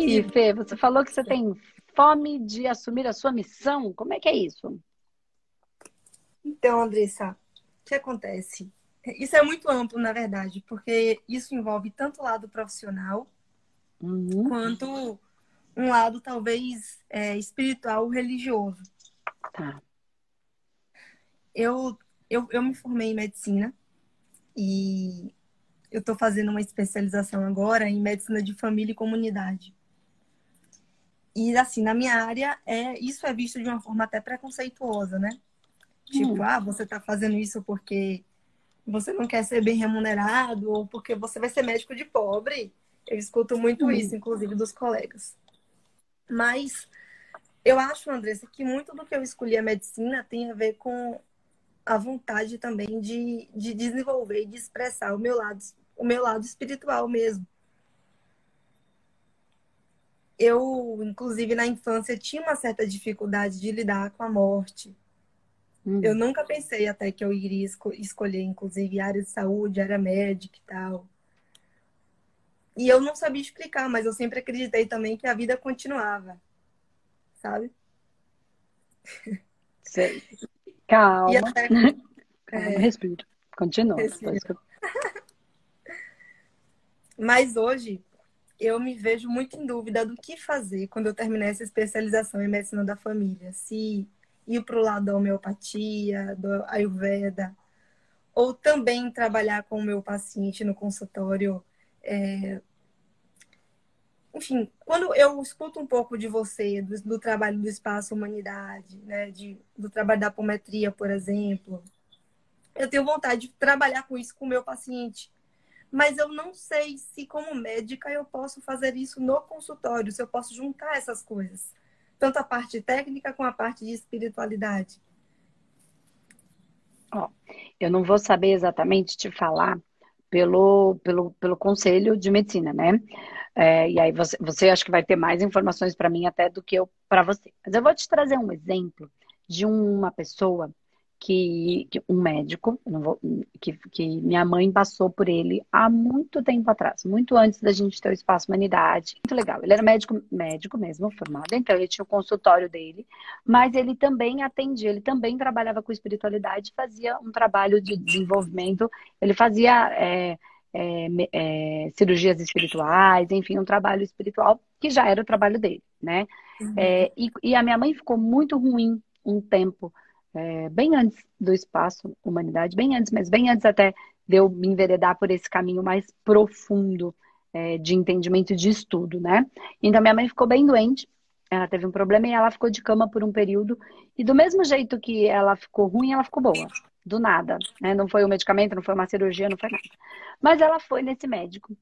aí, Fê, você falou que você tem fome de assumir a sua missão. Como é que é isso? Então, Andressa, o que acontece? Isso é muito amplo, na verdade, porque isso envolve tanto o lado profissional uhum. quanto um lado talvez é, espiritual, religioso. Tá. Eu, eu, eu me formei em medicina e eu estou fazendo uma especialização agora em medicina de família e comunidade. E assim, na minha área, é isso é visto de uma forma até preconceituosa, né? Tipo, hum. ah, você está fazendo isso porque você não quer ser bem remunerado ou porque você vai ser médico de pobre. Eu escuto muito hum. isso, inclusive, dos colegas. Mas eu acho, Andressa, que muito do que eu escolhi a medicina tem a ver com a vontade também de, de desenvolver e de expressar o meu lado, o meu lado espiritual mesmo. Eu, inclusive, na infância, tinha uma certa dificuldade de lidar com a morte. Uhum. Eu nunca pensei até que eu iria esco escolher, inclusive, área de saúde, área médica e tal. E eu não sabia explicar, mas eu sempre acreditei também que a vida continuava. Sabe? Sei. Calma. Até... Calma, é... respira. Continua. Mas hoje eu me vejo muito em dúvida do que fazer quando eu terminar essa especialização em medicina da família. Se ir para o lado da homeopatia, do ayurveda, ou também trabalhar com o meu paciente no consultório. É... Enfim, quando eu escuto um pouco de você, do, do trabalho do espaço humanidade, né, de, do trabalho da apometria, por exemplo, eu tenho vontade de trabalhar com isso com o meu paciente. Mas eu não sei se, como médica, eu posso fazer isso no consultório, se eu posso juntar essas coisas tanto a parte técnica como a parte de espiritualidade? Ó, eu não vou saber exatamente te falar pelo, pelo, pelo conselho de medicina, né? É, e aí você, você acho que vai ter mais informações para mim até do que eu para você. Mas eu vou te trazer um exemplo de uma pessoa que, que um médico, vou, que, que minha mãe passou por ele há muito tempo atrás, muito antes da gente ter o Espaço Humanidade. Muito legal. Ele era médico, médico mesmo, formado, então ele tinha o consultório dele, mas ele também atendia, ele também trabalhava com espiritualidade, fazia um trabalho de desenvolvimento, ele fazia é, é, é, cirurgias espirituais, enfim, um trabalho espiritual que já era o trabalho dele, né? Uhum. É, e, e a minha mãe ficou muito ruim um tempo é, bem antes do espaço humanidade, bem antes, mas bem antes até de eu me enveredar por esse caminho mais profundo é, de entendimento e de estudo, né? Então minha mãe ficou bem doente, ela teve um problema e ela ficou de cama por um período, e do mesmo jeito que ela ficou ruim, ela ficou boa. Do nada, né? Não foi um medicamento, não foi uma cirurgia, não foi nada. Mas ela foi nesse médico.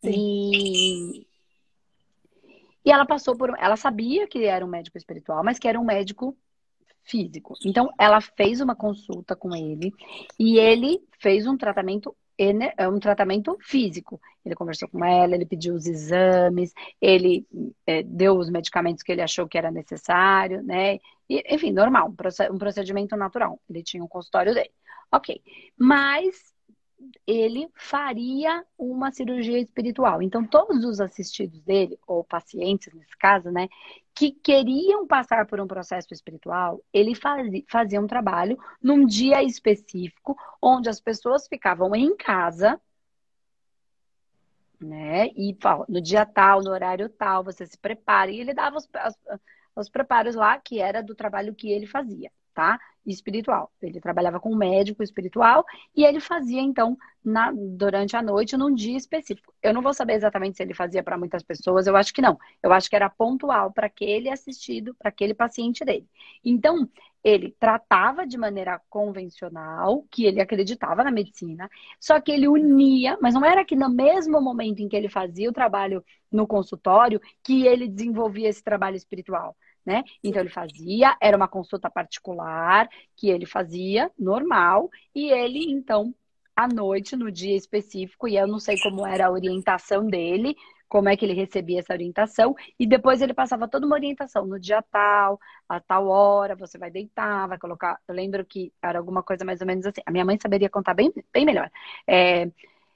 Sim. E e ela passou por. Ela sabia que era um médico espiritual, mas que era um médico físico. Então, ela fez uma consulta com ele e ele fez um tratamento é, um tratamento físico. Ele conversou com ela, ele pediu os exames, ele é, deu os medicamentos que ele achou que era necessário, né? E, enfim, normal, um procedimento natural. Ele tinha um consultório dele. Ok. Mas ele faria uma cirurgia espiritual. Então, todos os assistidos dele, ou pacientes nesse caso, né, que queriam passar por um processo espiritual, ele fazia, um trabalho num dia específico, onde as pessoas ficavam em casa, né, e no dia tal, no horário tal, você se prepara, e ele dava os, os, os preparos lá, que era do trabalho que ele fazia tá? Espiritual. Ele trabalhava com um médico espiritual e ele fazia, então, na, durante a noite, num dia específico. Eu não vou saber exatamente se ele fazia para muitas pessoas, eu acho que não. Eu acho que era pontual para aquele assistido, para aquele paciente dele. Então, ele tratava de maneira convencional, que ele acreditava na medicina, só que ele unia, mas não era que no mesmo momento em que ele fazia o trabalho no consultório, que ele desenvolvia esse trabalho espiritual né? Então ele fazia, era uma consulta particular que ele fazia, normal, e ele então à noite, no dia específico, e eu não sei como era a orientação dele, como é que ele recebia essa orientação, e depois ele passava toda uma orientação no dia tal, a tal hora, você vai deitar, vai colocar. Eu lembro que era alguma coisa mais ou menos assim. A minha mãe saberia contar bem, bem melhor. É,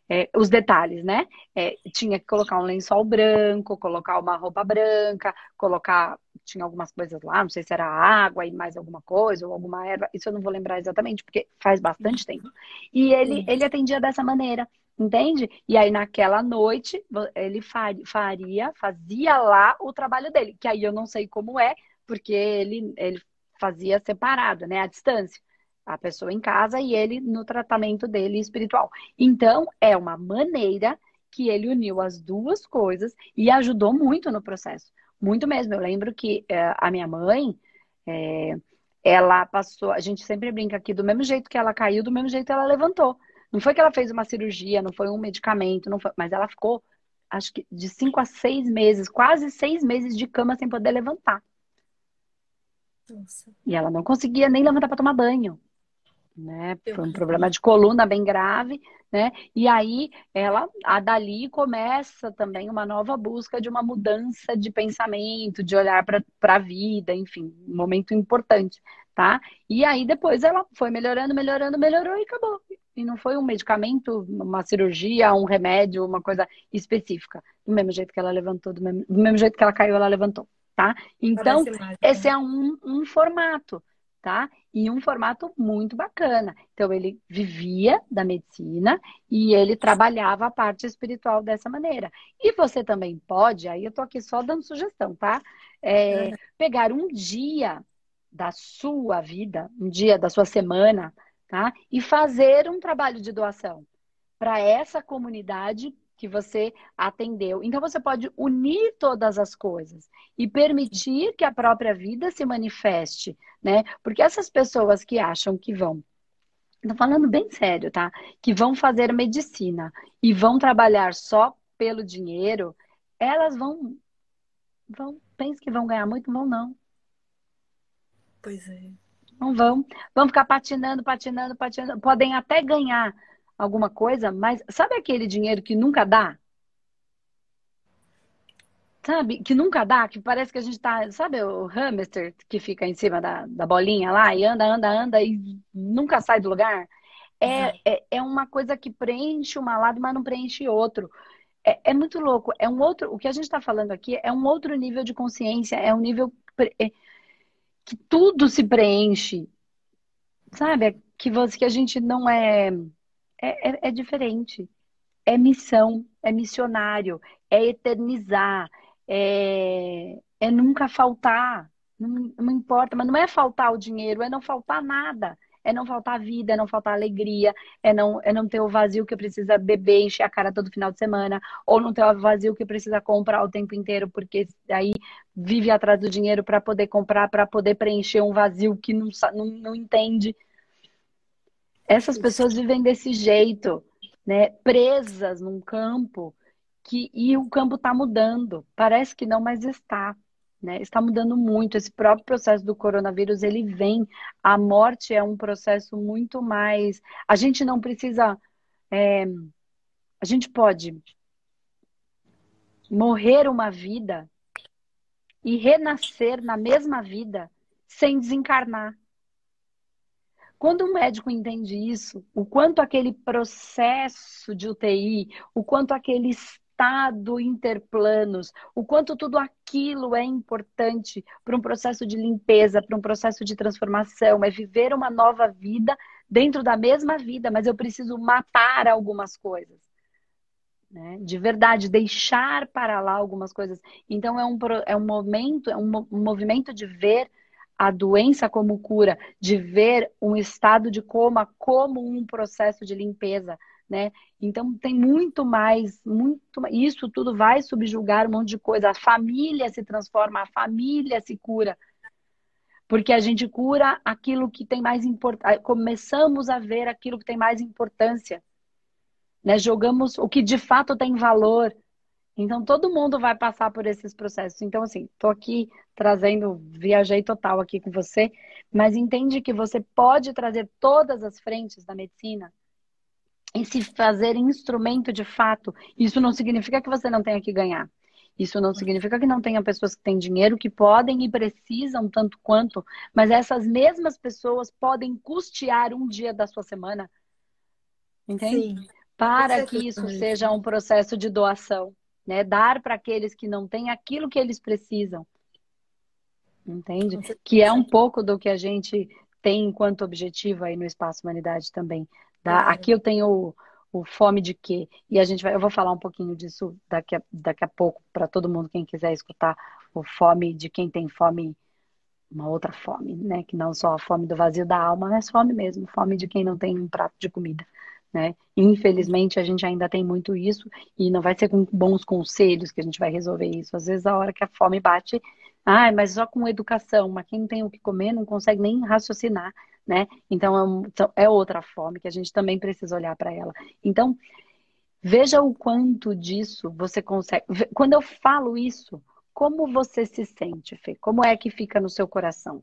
é, os detalhes, né? É, tinha que colocar um lençol branco, colocar uma roupa branca, colocar. Tinha algumas coisas lá, não sei se era água e mais alguma coisa, ou alguma erva, isso eu não vou lembrar exatamente, porque faz bastante tempo. E ele, ele atendia dessa maneira, entende? E aí naquela noite ele faria, fazia lá o trabalho dele, que aí eu não sei como é, porque ele, ele fazia separado, né, à distância a pessoa em casa e ele no tratamento dele espiritual. Então, é uma maneira que ele uniu as duas coisas e ajudou muito no processo. Muito mesmo. Eu lembro que é, a minha mãe, é, ela passou, a gente sempre brinca aqui, do mesmo jeito que ela caiu, do mesmo jeito ela levantou. Não foi que ela fez uma cirurgia, não foi um medicamento, não foi, mas ela ficou, acho que de cinco a seis meses, quase seis meses de cama sem poder levantar. Nossa. E ela não conseguia nem levantar para tomar banho né? Foi um problema de coluna bem grave, né? E aí ela, a dali começa também uma nova busca de uma mudança de pensamento, de olhar para a vida, enfim, um momento importante, tá? E aí depois ela foi melhorando, melhorando, melhorou e acabou. E não foi um medicamento, uma cirurgia, um remédio, uma coisa específica. Do mesmo jeito que ela levantou, do mesmo, do mesmo jeito que ela caiu, ela levantou, tá? Então, esse é um, um formato tá? E um formato muito bacana. Então, ele vivia da medicina e ele trabalhava a parte espiritual dessa maneira. E você também pode, aí eu tô aqui só dando sugestão, tá? É, pegar um dia da sua vida, um dia da sua semana, tá? E fazer um trabalho de doação para essa comunidade que você atendeu. Então você pode unir todas as coisas e permitir que a própria vida se manifeste, né? Porque essas pessoas que acham que vão Tô falando bem sério, tá? Que vão fazer medicina e vão trabalhar só pelo dinheiro, elas vão vão pensam que vão ganhar muito, vão não. Pois é. Não vão. Vão ficar patinando, patinando, patinando. Podem até ganhar alguma coisa, mas sabe aquele dinheiro que nunca dá? Sabe? Que nunca dá, que parece que a gente tá. Sabe o hamster que fica em cima da, da bolinha lá e anda, anda, anda e nunca sai do lugar? É, é, é uma coisa que preenche uma lado, mas não preenche outro. É, é muito louco. É um outro. O que a gente está falando aqui é um outro nível de consciência, é um nível é, que tudo se preenche. Sabe? Que, você, que a gente não é é, é, é diferente. É missão, é missionário, é eternizar, é, é nunca faltar. Não, não importa, mas não é faltar o dinheiro, é não faltar nada é não faltar vida, é não faltar alegria, é não, é não ter o vazio que precisa beber, encher a cara todo final de semana, ou não ter o vazio que precisa comprar o tempo inteiro, porque aí vive atrás do dinheiro para poder comprar, para poder preencher um vazio que não, não, não entende. Essas pessoas vivem desse jeito, né? Presas num campo que e o campo está mudando. Parece que não, mas está. Né? Está mudando muito. Esse próprio processo do coronavírus ele vem. A morte é um processo muito mais. A gente não precisa. É... A gente pode morrer uma vida e renascer na mesma vida sem desencarnar. Quando um médico entende isso, o quanto aquele processo de UTI, o quanto aquele estado interplanos, o quanto tudo aquilo é importante para um processo de limpeza, para um processo de transformação, é viver uma nova vida dentro da mesma vida, mas eu preciso matar algumas coisas. Né? De verdade, deixar para lá algumas coisas. Então é um, é um momento, é um, um movimento de ver a doença como cura, de ver um estado de coma como um processo de limpeza, né? Então tem muito mais, muito isso tudo vai subjugar um monte de coisa. A família se transforma, a família se cura. Porque a gente cura aquilo que tem mais importância, começamos a ver aquilo que tem mais importância. Né? Jogamos o que de fato tem valor. Então, todo mundo vai passar por esses processos. Então, assim, estou aqui trazendo, viajei total aqui com você, mas entende que você pode trazer todas as frentes da medicina e se fazer instrumento de fato. Isso não significa que você não tenha que ganhar. Isso não significa que não tenha pessoas que têm dinheiro, que podem e precisam tanto quanto, mas essas mesmas pessoas podem custear um dia da sua semana. Entende? Sim. para que isso seja um processo de doação, né? Dar para aqueles que não têm aquilo que eles precisam. Entende? Que é um pouco do que a gente tem enquanto objetivo aí no Espaço Humanidade também. Tá? Aqui eu tenho o, o, fome de quê? E a gente vai, eu vou falar um pouquinho disso daqui a, daqui a pouco para todo mundo quem quiser escutar o fome de quem tem fome uma outra fome, né? Que não só a fome do vazio da alma, mas fome mesmo, fome de quem não tem um prato de comida, né? Infelizmente a gente ainda tem muito isso e não vai ser com bons conselhos que a gente vai resolver isso. Às vezes a hora que a fome bate, ah, mas só com educação, mas quem tem o que comer não consegue nem raciocinar, né? Então é, é outra fome que a gente também precisa olhar para ela. Então veja o quanto disso você consegue. Quando eu falo isso, como você se sente, Fê? Como é que fica no seu coração?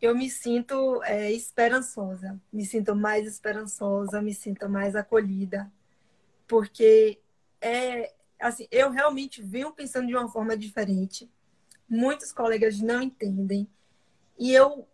Eu me sinto é, esperançosa, me sinto mais esperançosa, me sinto mais acolhida, porque é assim, eu realmente venho pensando de uma forma diferente. Muitos colegas não entendem. E eu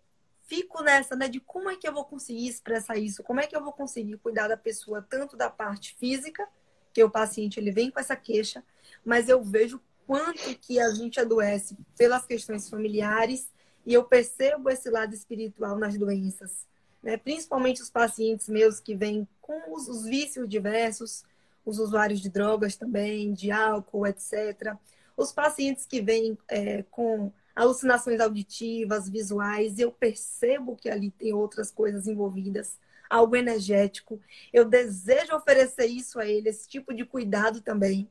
fico nessa, né, de como é que eu vou conseguir expressar isso, como é que eu vou conseguir cuidar da pessoa tanto da parte física, que o paciente ele vem com essa queixa, mas eu vejo quanto que a gente adoece pelas questões familiares e eu percebo esse lado espiritual nas doenças, né? Principalmente os pacientes meus que vêm com os, os vícios diversos, os usuários de drogas também, de álcool, etc. Os pacientes que vêm é, com alucinações auditivas, visuais, eu percebo que ali tem outras coisas envolvidas, algo energético. Eu desejo oferecer isso a ele, esse tipo de cuidado também.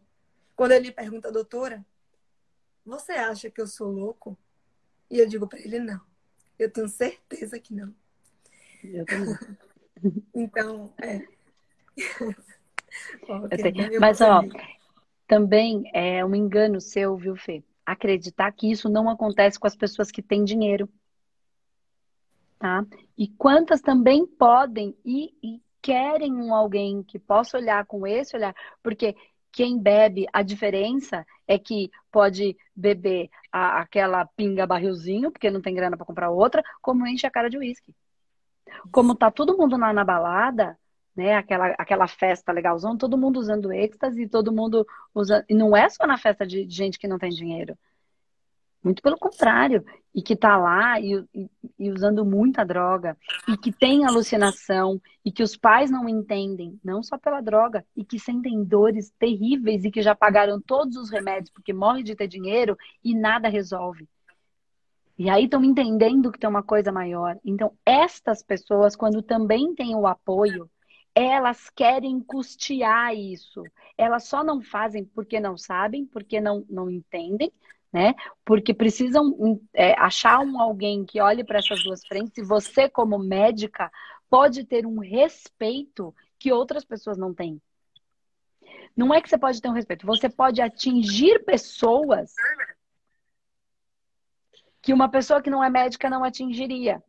Quando ele pergunta, doutora, você acha que eu sou louco? E eu digo para ele, não. Eu tenho certeza que não. Então, é. okay, Mas, ó, também é um engano seu, viu, Fê? Acreditar que isso não acontece com as pessoas que têm dinheiro. Tá? E quantas também podem e, e querem um alguém que possa olhar com esse olhar, porque quem bebe, a diferença é que pode beber a, aquela pinga barrilzinho, porque não tem grana para comprar outra, como enche a cara de uísque. Como tá todo mundo lá na balada, né, aquela, aquela festa legalzão, todo mundo usando êxtase, todo mundo usando. E não é só na festa de gente que não tem dinheiro. Muito pelo contrário. E que tá lá e, e, usando muita droga. E que tem alucinação. E que os pais não entendem, não só pela droga. E que sentem dores terríveis e que já pagaram todos os remédios porque morre de ter dinheiro e nada resolve. E aí estão entendendo que tem uma coisa maior. Então, estas pessoas, quando também têm o apoio, elas querem custear isso. Elas só não fazem porque não sabem, porque não, não entendem, né? Porque precisam é, achar um alguém que olhe para essas duas frentes e você, como médica, pode ter um respeito que outras pessoas não têm. Não é que você pode ter um respeito, você pode atingir pessoas que uma pessoa que não é médica não atingiria.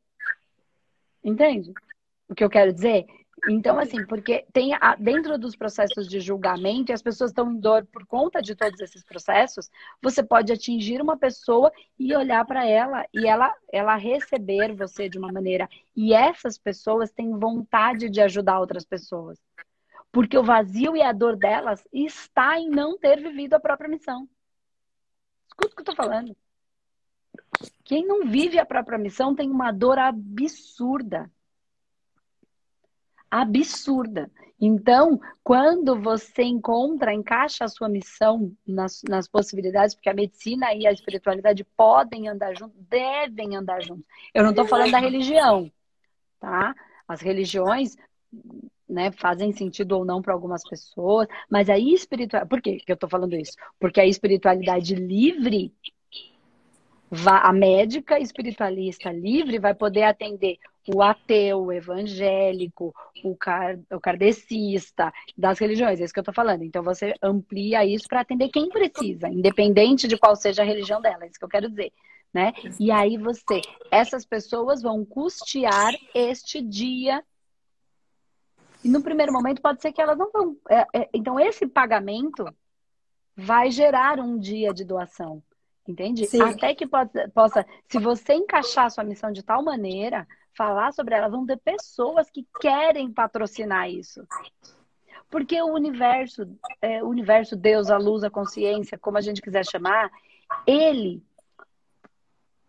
Entende? O que eu quero dizer? Então, assim, porque tem a, dentro dos processos de julgamento, e as pessoas estão em dor por conta de todos esses processos, você pode atingir uma pessoa e olhar para ela e ela, ela receber você de uma maneira. E essas pessoas têm vontade de ajudar outras pessoas. Porque o vazio e a dor delas está em não ter vivido a própria missão. Escuta o que eu estou falando. Quem não vive a própria missão tem uma dor absurda absurda. Então, quando você encontra, encaixa a sua missão nas, nas possibilidades, porque a medicina e a espiritualidade podem andar juntos, devem andar juntos. Eu não estou falando da religião, tá? As religiões né, fazem sentido ou não para algumas pessoas, mas a espiritualidade. Por que, eu estou falando isso? Porque a espiritualidade livre, a médica espiritualista livre vai poder atender o ateu, o evangélico, o, car o kardecista, das religiões, é isso que eu estou falando. Então você amplia isso para atender quem precisa, independente de qual seja a religião dela, é isso que eu quero dizer. Né? E aí você, essas pessoas vão custear este dia. E no primeiro momento pode ser que elas não vão. É, é, então, esse pagamento vai gerar um dia de doação. Entende? Sim. Até que pode, possa, se você encaixar a sua missão de tal maneira, falar sobre ela, vão ter pessoas que querem patrocinar isso. Porque o universo, é, o universo, Deus, a luz, a consciência, como a gente quiser chamar, ele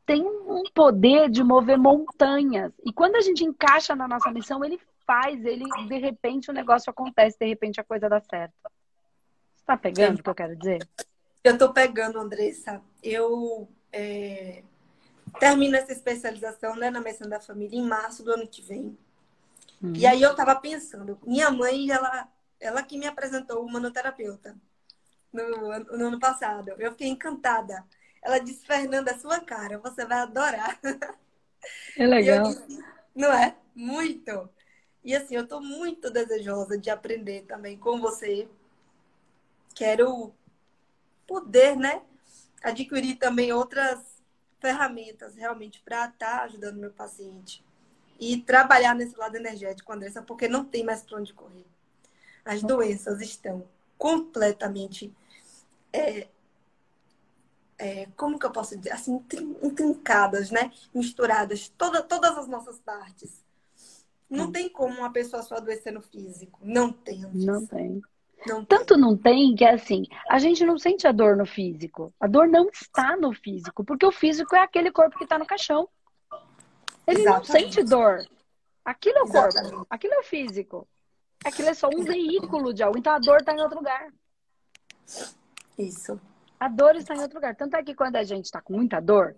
tem um poder de mover montanhas. E quando a gente encaixa na nossa missão, ele faz, ele de repente o negócio acontece, de repente a coisa dá certo. Você tá pegando o que eu quero dizer? Eu tô pegando, Andressa. Eu é, termino essa especialização né, na medicina da família em março do ano que vem. Hum. E aí eu tava pensando, minha mãe, ela, ela que me apresentou o manoterapeuta no, no ano passado. Eu fiquei encantada. Ela disse, Fernanda, é sua cara, você vai adorar. É legal. Disse, não é? Muito. E assim, eu estou muito desejosa de aprender também com você. Quero poder, né, adquirir também outras ferramentas realmente para estar tá ajudando meu paciente e trabalhar nesse lado energético, Andressa, porque não tem mais para onde correr. As doenças estão completamente é, é, como que eu posso dizer, assim, intrincadas, né? Misturadas, toda, todas as nossas partes. Não hum. tem como uma pessoa só adoecer no físico. Não tem. Não tem. Não Tanto não tem que é assim, a gente não sente a dor no físico. A dor não está no físico, porque o físico é aquele corpo que está no caixão. Ele Exatamente. não sente dor. Aquilo é o corpo, Exatamente. aquilo é o físico. Aquilo é só um veículo de algo. Então a dor está em outro lugar. Isso. A dor está em outro lugar. Tanto é que quando a gente está com muita dor,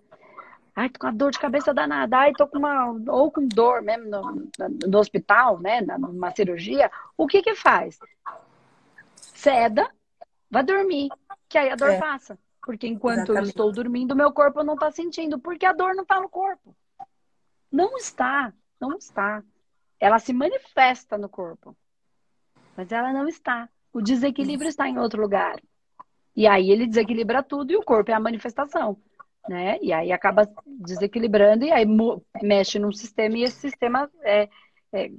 ai, tô com a dor de cabeça danada, ai, tô com uma, ou com dor mesmo no, no hospital, né, numa cirurgia, o que que faz? Ceda, vai dormir, que aí a dor é. passa. Porque enquanto Exatamente. eu estou dormindo, meu corpo não está sentindo, porque a dor não está no corpo. Não está, não está. Ela se manifesta no corpo, mas ela não está. O desequilíbrio está em outro lugar. E aí ele desequilibra tudo e o corpo é a manifestação, né? E aí acaba desequilibrando e aí mexe num sistema e esse sistema é, é,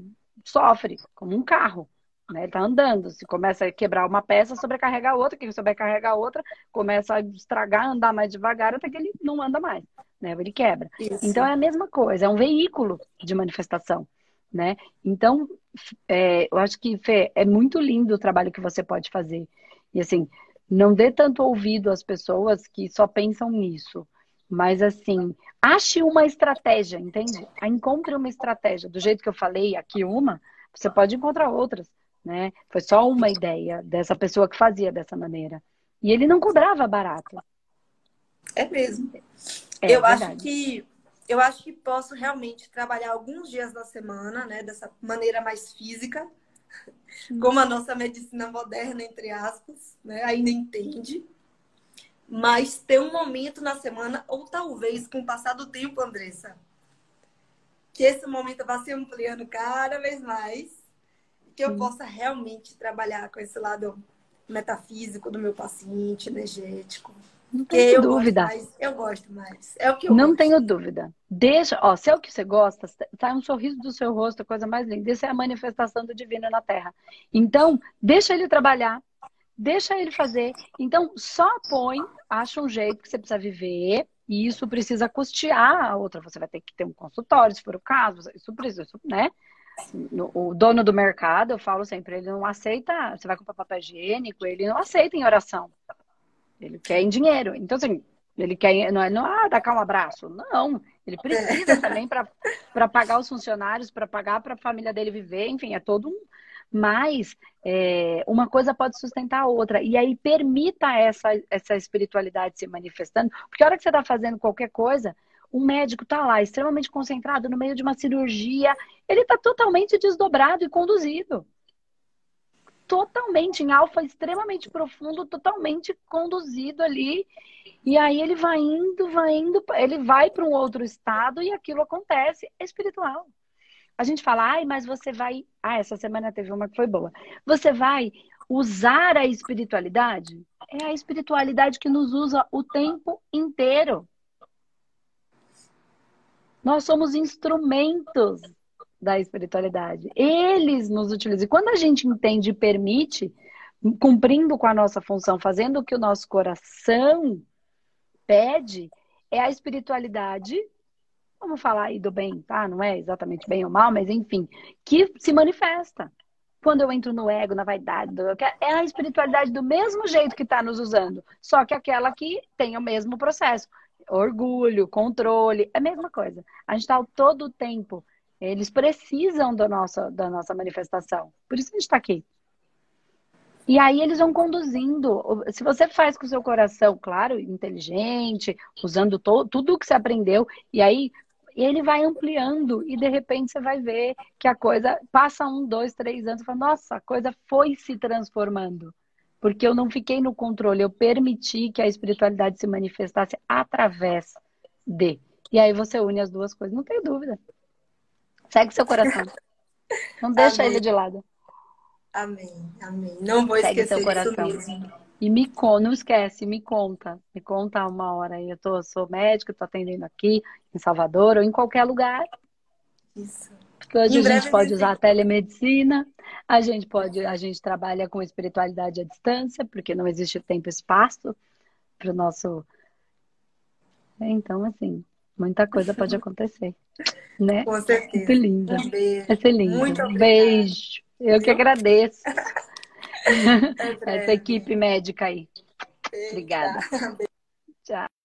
sofre, como um carro. Né? Ele tá andando. Se começa a quebrar uma peça, sobrecarrega a outra. Quem sobrecarrega a outra, começa a estragar, andar mais devagar, até que ele não anda mais. Né? Ele quebra. Isso. Então é a mesma coisa, é um veículo de manifestação. Né? Então, é, eu acho que, Fê, é muito lindo o trabalho que você pode fazer. E assim, não dê tanto ouvido às pessoas que só pensam nisso. Mas assim, ache uma estratégia, entende? Encontre uma estratégia. Do jeito que eu falei aqui uma, você pode encontrar outras, né? Foi só uma ideia dessa pessoa que fazia dessa maneira. E ele não cobrava barato. É mesmo. É, eu verdade. acho que eu acho que posso realmente trabalhar alguns dias na semana, né, dessa maneira mais física, como a nossa medicina moderna, entre aspas, né, ainda entende. Mas ter um momento na semana, ou talvez com o passar do tempo, Andressa, que esse momento vá se ampliando cada vez mais, que eu possa realmente trabalhar com esse lado metafísico do meu paciente, energético. Não tenho eu dúvida. Gosto mais, eu gosto mais. É o que eu Não gosto. tenho dúvida. Deixa, ó, se é o que você gosta, sai um sorriso do seu rosto, a coisa mais linda. Isso é a manifestação do divino na Terra. Então, deixa ele trabalhar, deixa ele fazer. Então, só põe, acha um jeito que você precisa viver, e isso precisa custear a outra. Você vai ter que ter um consultório, se for o caso, isso precisa, né? O dono do mercado, eu falo sempre, ele não aceita, você vai comprar papel higiênico, ele não aceita em oração. Ele quer em dinheiro. Então, assim, ele quer, não é, não, ah, dá cá um abraço. Não, ele precisa é. também para pagar os funcionários, para pagar para a família dele viver, enfim, é todo um. Mas é, uma coisa pode sustentar a outra. E aí permita essa, essa espiritualidade se manifestando, porque a hora que você está fazendo qualquer coisa, um médico está lá extremamente concentrado no meio de uma cirurgia, ele está totalmente desdobrado e conduzido totalmente em alfa extremamente profundo, totalmente conduzido ali. E aí ele vai indo, vai indo, ele vai para um outro estado e aquilo acontece. É espiritual. A gente fala, ai, mas você vai. Ah, essa semana teve uma que foi boa. Você vai usar a espiritualidade? É a espiritualidade que nos usa o tempo inteiro. Nós somos instrumentos da espiritualidade. Eles nos utilizam. E quando a gente entende e permite, cumprindo com a nossa função, fazendo o que o nosso coração pede, é a espiritualidade vamos falar aí do bem, tá? Não é exatamente bem ou mal, mas enfim, que se manifesta. Quando eu entro no ego, na vaidade, é a espiritualidade do mesmo jeito que está nos usando, só que aquela que tem o mesmo processo. Orgulho, controle, é a mesma coisa. A gente está todo o tempo. Eles precisam do nosso, da nossa manifestação. Por isso a gente está aqui. E aí eles vão conduzindo. Se você faz com o seu coração, claro, inteligente, usando to, tudo o que você aprendeu, e aí ele vai ampliando e de repente você vai ver que a coisa passa um, dois, três anos, e fala, nossa, a coisa foi se transformando. Porque eu não fiquei no controle, eu permiti que a espiritualidade se manifestasse através de. E aí você une as duas coisas, não tem dúvida. Segue seu coração. Não deixa ele de lado. Amém, amém. Não vou Segue esquecer seu coração. mesmo. E me conta, não esquece, me conta. Me conta uma hora aí. Eu tô, sou médica, tô atendendo aqui em Salvador ou em qualquer lugar. Isso. Em a gente pode usar a telemedicina, a gente pode, a gente trabalha com espiritualidade à distância, porque não existe tempo e espaço para o nosso. Então, assim, muita coisa pode acontecer. Né? Com certeza. Muito linda. Um beijo. Vai ser lindo. Muito obrigada. Beijo. Eu que agradeço. Essa equipe médica aí. Obrigada. Tchau.